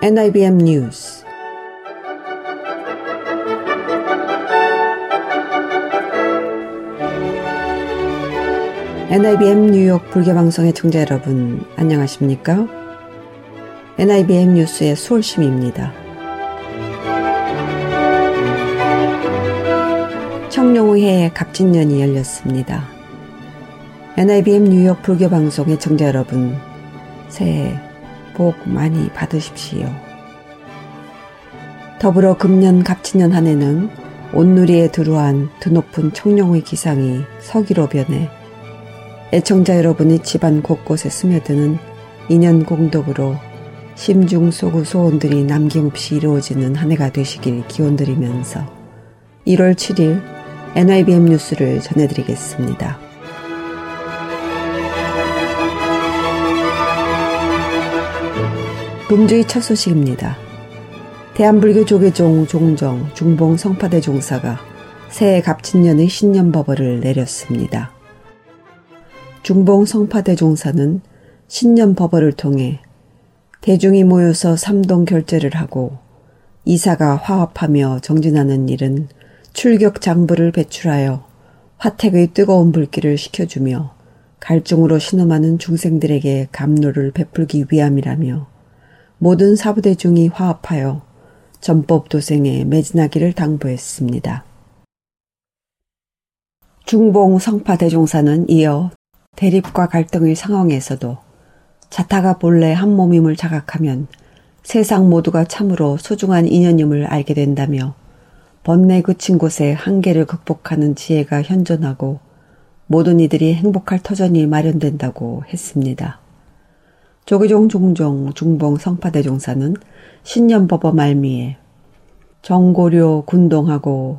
NIBM 뉴스 NIBM 뉴욕 불교방송의 청자 여러분 안녕하십니까? NIBM 뉴스의 수월심입니다. 청룡회 갑진년이 열렸습니다. NIBM 뉴욕 불교 방송의 청자 여러분 새해 복 많이 받으십시오. 더불어 금년 갑진년 한 해는 온누리에 들어한 드높은 청룡의 기상이 서기로 변해 애청자 여러분이 집안 곳곳에 스며드는 인연 공덕으로 심중 소구 소원들이 남김없이 이루어지는 한 해가 되시길 기원드리면서 1월 7일 NIBM 뉴스를 전해드리겠습니다. 금주의 첫 소식입니다. 대한불교 조계종 종정 중봉 성파대 종사가 새해 갑진년의 신년법어를 내렸습니다. 중봉 성파대 종사는 신년법어를 통해 대중이 모여서 삼동 결제를 하고 이사가 화합하며 정진하는 일은 출격 장부를 배출하여 화택의 뜨거운 불길을 식혀주며 갈증으로 신음하는 중생들에게 감로를 베풀기 위함이라며 모든 사부대중이 화합하여 전법 도생에 매진하기를 당부했습니다. 중봉 성파 대종사는 이어 대립과 갈등의 상황에서도 자타가 본래 한 몸임을 자각하면 세상 모두가 참으로 소중한 인연임을 알게 된다며 번뇌 그친 곳에 한계를 극복하는 지혜가 현존하고 모든 이들이 행복할 터전이 마련된다고 했습니다. 조계종 종종 중봉 성파대종사는 신년법어 말미에 정고려 군동하고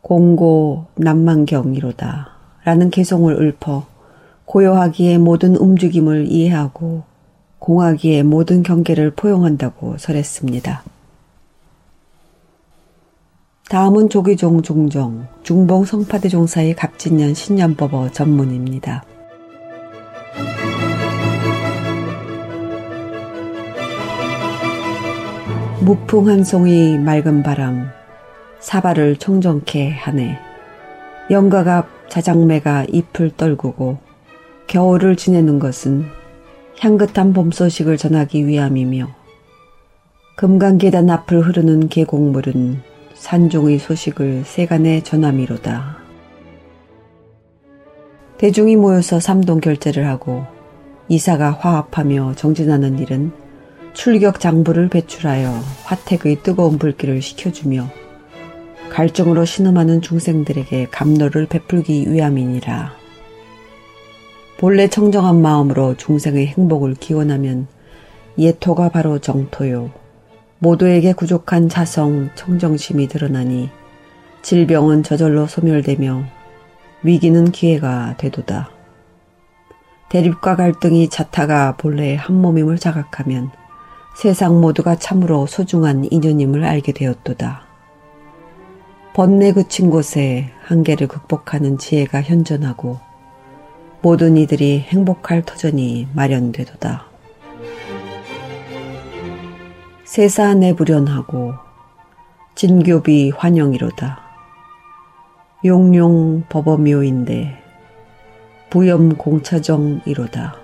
공고 남만경이로다 라는 개송을 읊어 고요하기에 모든 움직임을 이해하고 공하기에 모든 경계를 포용한다고 설했습니다. 다음은 조기종 중정 중봉 성파대종 사의 갑진년 신년법어 전문입니다. 무풍 한 송이 맑은 바람 사발을 청정케 하네 영가가 자장매가 잎을 떨구고 겨울을 지내는 것은 향긋한 봄 소식을 전하기 위함이며 금강 계단 앞을 흐르는 계곡물은 산종의 소식을 세간에 전함이로다. 대중이 모여서 삼동 결제를 하고 이사가 화합하며 정진하는 일은 출격 장부를 배출하여 화택의 뜨거운 불길을 식혀주며 갈증으로 신음하는 중생들에게 감로를 베풀기 위함이니라. 본래 청정한 마음으로 중생의 행복을 기원하면 예토가 바로 정토요. 모두에게 부족한 자성, 청정심이 드러나니 질병은 저절로 소멸되며 위기는 기회가 되도다. 대립과 갈등이 자타가 본래 한 몸임을 자각하면 세상 모두가 참으로 소중한 인연임을 알게 되었도다. 번뇌 그친 곳에 한계를 극복하는 지혜가 현존하고 모든 이들이 행복할 터전이 마련되도다. 세사 내불연하고 진교비 환영이로다. 용용 법어묘인데 부염 공차정이로다.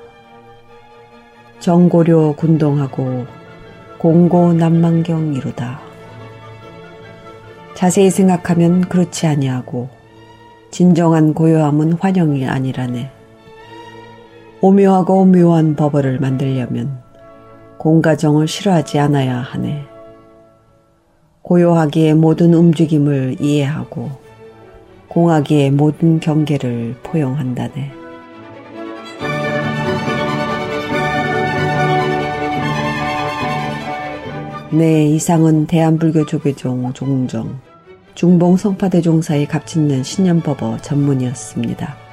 정고려 군동하고 공고 남만경이로다. 자세히 생각하면 그렇지 아니하고 진정한 고요함은 환영이 아니라네. 오묘하고 묘한 법어를 만들려면 공가정을 싫어하지 않아야 하네. 고요하기에 모든 움직임을 이해하고 공하기에 모든 경계를 포용한다네. 네, 이상은 대한불교 조계종 종정 중봉 성파대종사의 값짓는 신년법어 전문이었습니다.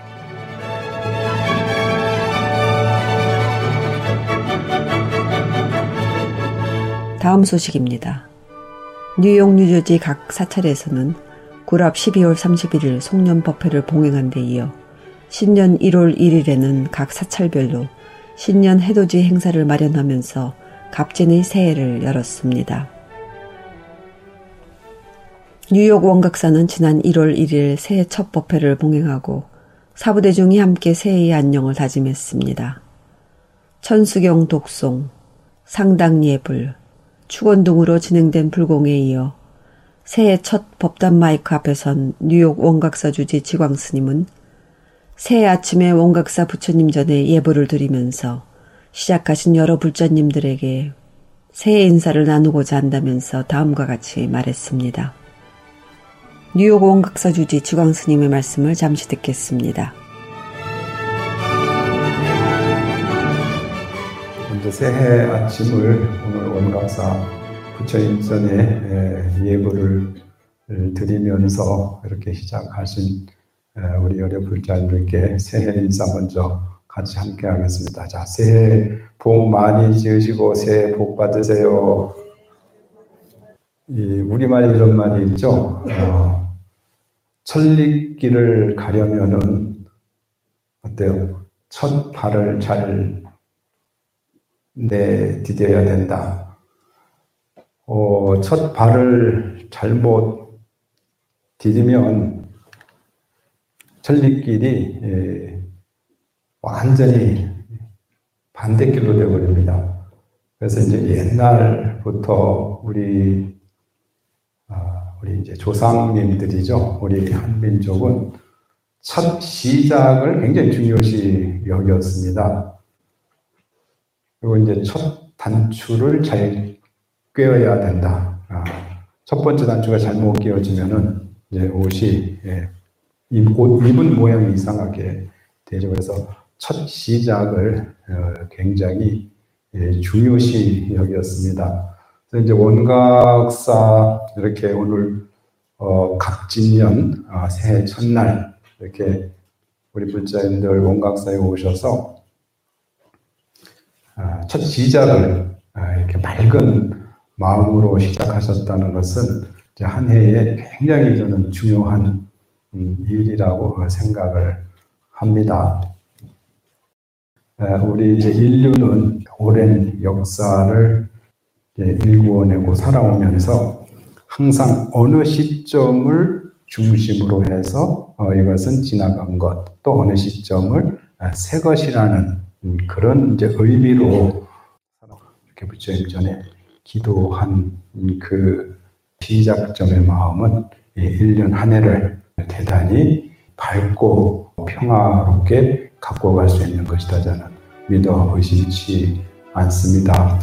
다음 소식입니다. 뉴욕, 뉴저지 각 사찰에서는 구랍 12월 31일 송년 법회를 봉행한 데 이어 신년 1월 1일에는 각 사찰별로 신년 해돋이 행사를 마련하면서 갑진의 새해를 열었습니다. 뉴욕 원각사는 지난 1월 1일 새해 첫 법회를 봉행하고 사부대중이 함께 새해의 안녕을 다짐했습니다. 천수경 독송, 상당 예불, 축원 등으로 진행된 불공에 이어 새해 첫 법단 마이크 앞에 선 뉴욕 원각사 주지 지광 스님은 새해 아침에 원각사 부처님 전에 예불을 드리면서 시작하신 여러 불자님들에게 새해 인사를 나누고자 한다면서 다음과 같이 말했습니다. 뉴욕 원각사 주지 지광 스님의 말씀을 잠시 듣겠습니다. 새해 아침을 오늘 원각사 부처님 전에 예불을 드리면서 이렇게 시작하신 우리 여러 불자님들께 새해 인사 먼저 같이 함께 하겠습니다. 자, 새해 복 많이 지으시고 새해 복 받으세요. 이 우리말에 이런 말이 있죠. 어, 천리길을 가려면은 어때요? 첫 발을 잘 내디뎌야 된다. 어, 첫 발을 잘못 디디면 천리길이 예, 완전히 반대길로 되어버립니다. 그래서 이제 옛날부터 우리 아, 우리 이제 조상님들이죠. 우리 한민족은 첫 시작을 굉장히 중요시 여겼습니다. 그리고 이제 첫 단추를 잘 꿰어야 된다. 아, 첫 번째 단추가 잘못 끼어지면은 이제 옷이 예, 옷 입은 모양이 이상하게 되죠. 그래서 첫 시작을 어, 굉장히 예, 중요시 여겼습니다. 그래서 이제 원각사 이렇게 오늘 어, 각진년 아, 새해 첫날 이렇게 우리 불자님들 원각사에 오셔서 아, 첫 시작을 아, 이렇게 맑은 마음으로 시작하셨다는 것은 한 해에 굉장히 저는 중요한 음, 일이라고 생각을 합니다. 우리 이제 인류는 오랜 역사를 일구어내고 살아오면서 항상 어느 시점을 중심으로 해서 어, 이것은 지나간 것, 또 어느 시점을 새 것이라는 음, 그런 이제 의미로 이렇게 부처님 전에 기도한 그 시작점의 마음은 1년 한 해를 대단히 밝고 평화롭게 갖고 갈 수 있는 것이다 저는 믿어 의심치 않습니다.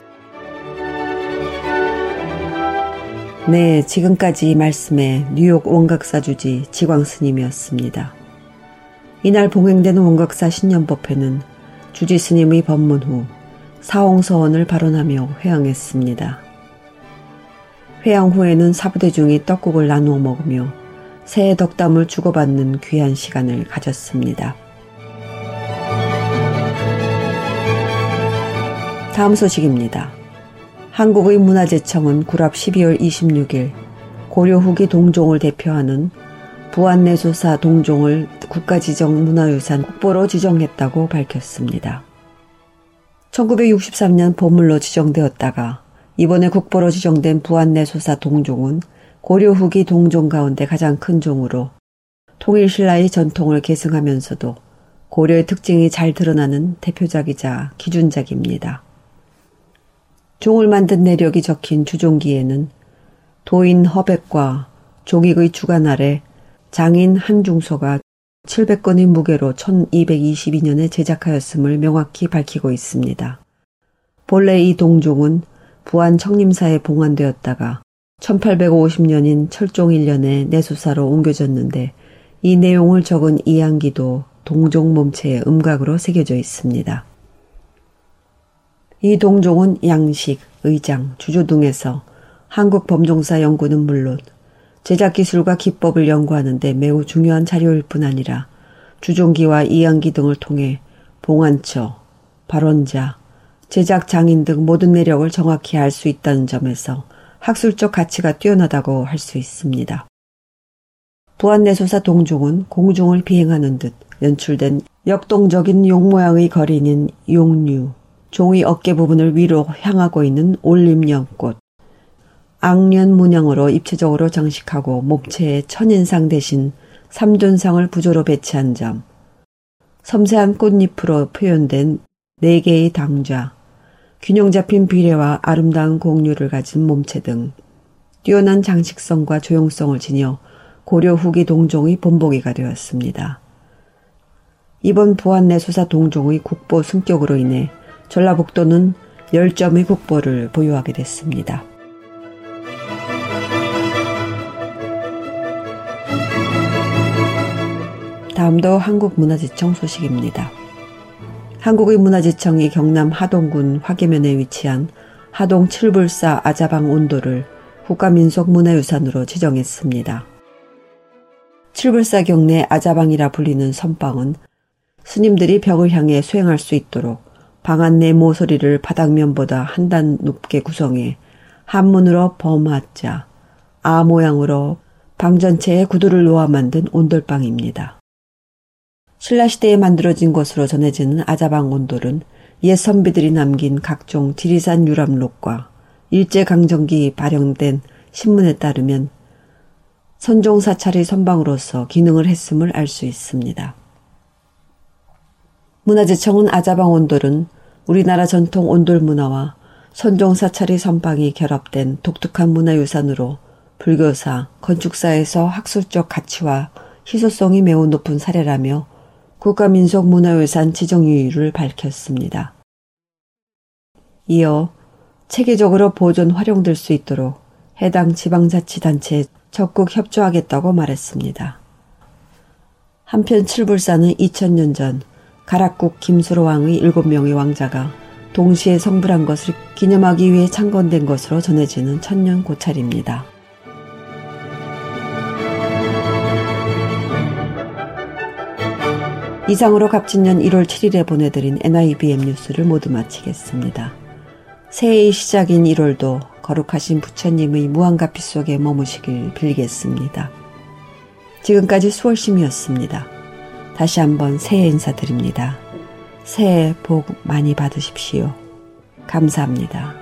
네, 지금까지 말씀에 뉴욕 원각사 주지 지광 스님이었습니다. 이날 봉행되는 원각사 신년법회는 주지 스님의 법문 후 사홍서원을 발언하며 회항했습니다. 회항 후에는 사부대중이 떡국을 나누어 먹으며 새해 덕담을 주고받는 귀한 시간을 가졌습니다. 다음 소식입니다. 한국의 문화재청은 구랍 12월 26일 고려 후기 동종을 대표하는 부안내소사 동종을 국가지정 문화유산 국보로 지정했다고 밝혔습니다. 1963년 보물로 지정되었다가 이번에 국보로 지정된 부안내 소사 동종은 고려 후기 동종 가운데 가장 큰 종으로 통일신라의 전통을 계승하면서도 고려의 특징이 잘 드러나는 대표작이자 기준작입니다. 종을 만든 내력이 적힌 주종기에는 도인 허백과 종익의 주관 아래 장인 한중서가 700건의 무게로 1222년에 제작하였음을 명확히 밝히고 있습니다. 본래 이 동종은 부안 청림사에 봉안되었다가 1850년인 철종 1년에 내수사로 옮겨졌는데 이 내용을 적은 이양기도 동종 몸체의 음각으로 새겨져 있습니다. 이 동종은 양식, 의장, 주조 등에서 한국 범종사 연구는 물론 제작 기술과 기법을 연구하는데 매우 중요한 자료일 뿐 아니라 주종기와 이양기 등을 통해 봉안처, 발원자, 제작 장인 등 모든 내력을 정확히 알 수 있다는 점에서 학술적 가치가 뛰어나다고 할 수 있습니다. 부안내소사 동종은 공중을 비행하는 듯 연출된 역동적인 용 모양의 거린인 용류, 종의 어깨 부분을 위로 향하고 있는 올림연꽃, 악년 문양으로 입체적으로 장식하고 목체에 천인상 대신 삼존상을 부조로 배치한 점, 섬세한 꽃잎으로 표현된 네 개의 당좌, 균형 잡힌 비례와 아름다운 공류를 가진 몸체 등 뛰어난 장식성과 조형성을 지녀 고려 후기 동종의 본보기가 되었습니다. 이번 부안내 수사 동종의 국보 승격으로 인해 전라북도는 10점의 국보를 보유하게 됐습니다. 다음도 한국문화재청 소식입니다. 한국의 문화재청이 경남 하동군 화계면에 위치한 하동 칠불사 아자방 온도를 국가민속문화유산으로 지정했습니다. 칠불사 경내 아자방이라 불리는 선방은 스님들이 벽을 향해 수행할 수 있도록 방 안내 모서리를 바닥면보다 한 단 높게 구성해 한문으로 범하자, 아 모양으로 방 전체에 구두를 놓아 만든 온돌방입니다. 신라시대에 만들어진 것으로 전해지는 아자방 온돌은 옛 선비들이 남긴 각종 지리산 유람록과 일제강점기 발행된 신문에 따르면 선종사찰의 선방으로서 기능을 했음을 알 수 있습니다. 문화재청은 아자방 온돌은 우리나라 전통 온돌 문화와 선종사찰의 선방이 결합된 독특한 문화유산으로 불교사, 건축사에서 학술적 가치와 희소성이 매우 높은 사례라며 국가민속문화유산 지정 유의를 밝혔습니다. 이어 체계적으로 보존 활용될 수 있도록 해당 지방자치단체에 적극 협조하겠다고 말했습니다. 한편 칠불사는 2000년 전 가락국 김수로왕의 7명의 왕자가 동시에 성불한 것을 기념하기 위해 창건된 것으로 전해지는 천년 고찰입니다. 이상으로 갑진년 1월 7일에 보내드린 NIBM 뉴스를 모두 마치겠습니다. 새해의 시작인 1월도 거룩하신 부처님의 무한가피 속에 머무시길 빌겠습니다. 지금까지 수월심이었습니다. 다시 한번 새해 인사드립니다. 새해 복 많이 받으십시오. 감사합니다.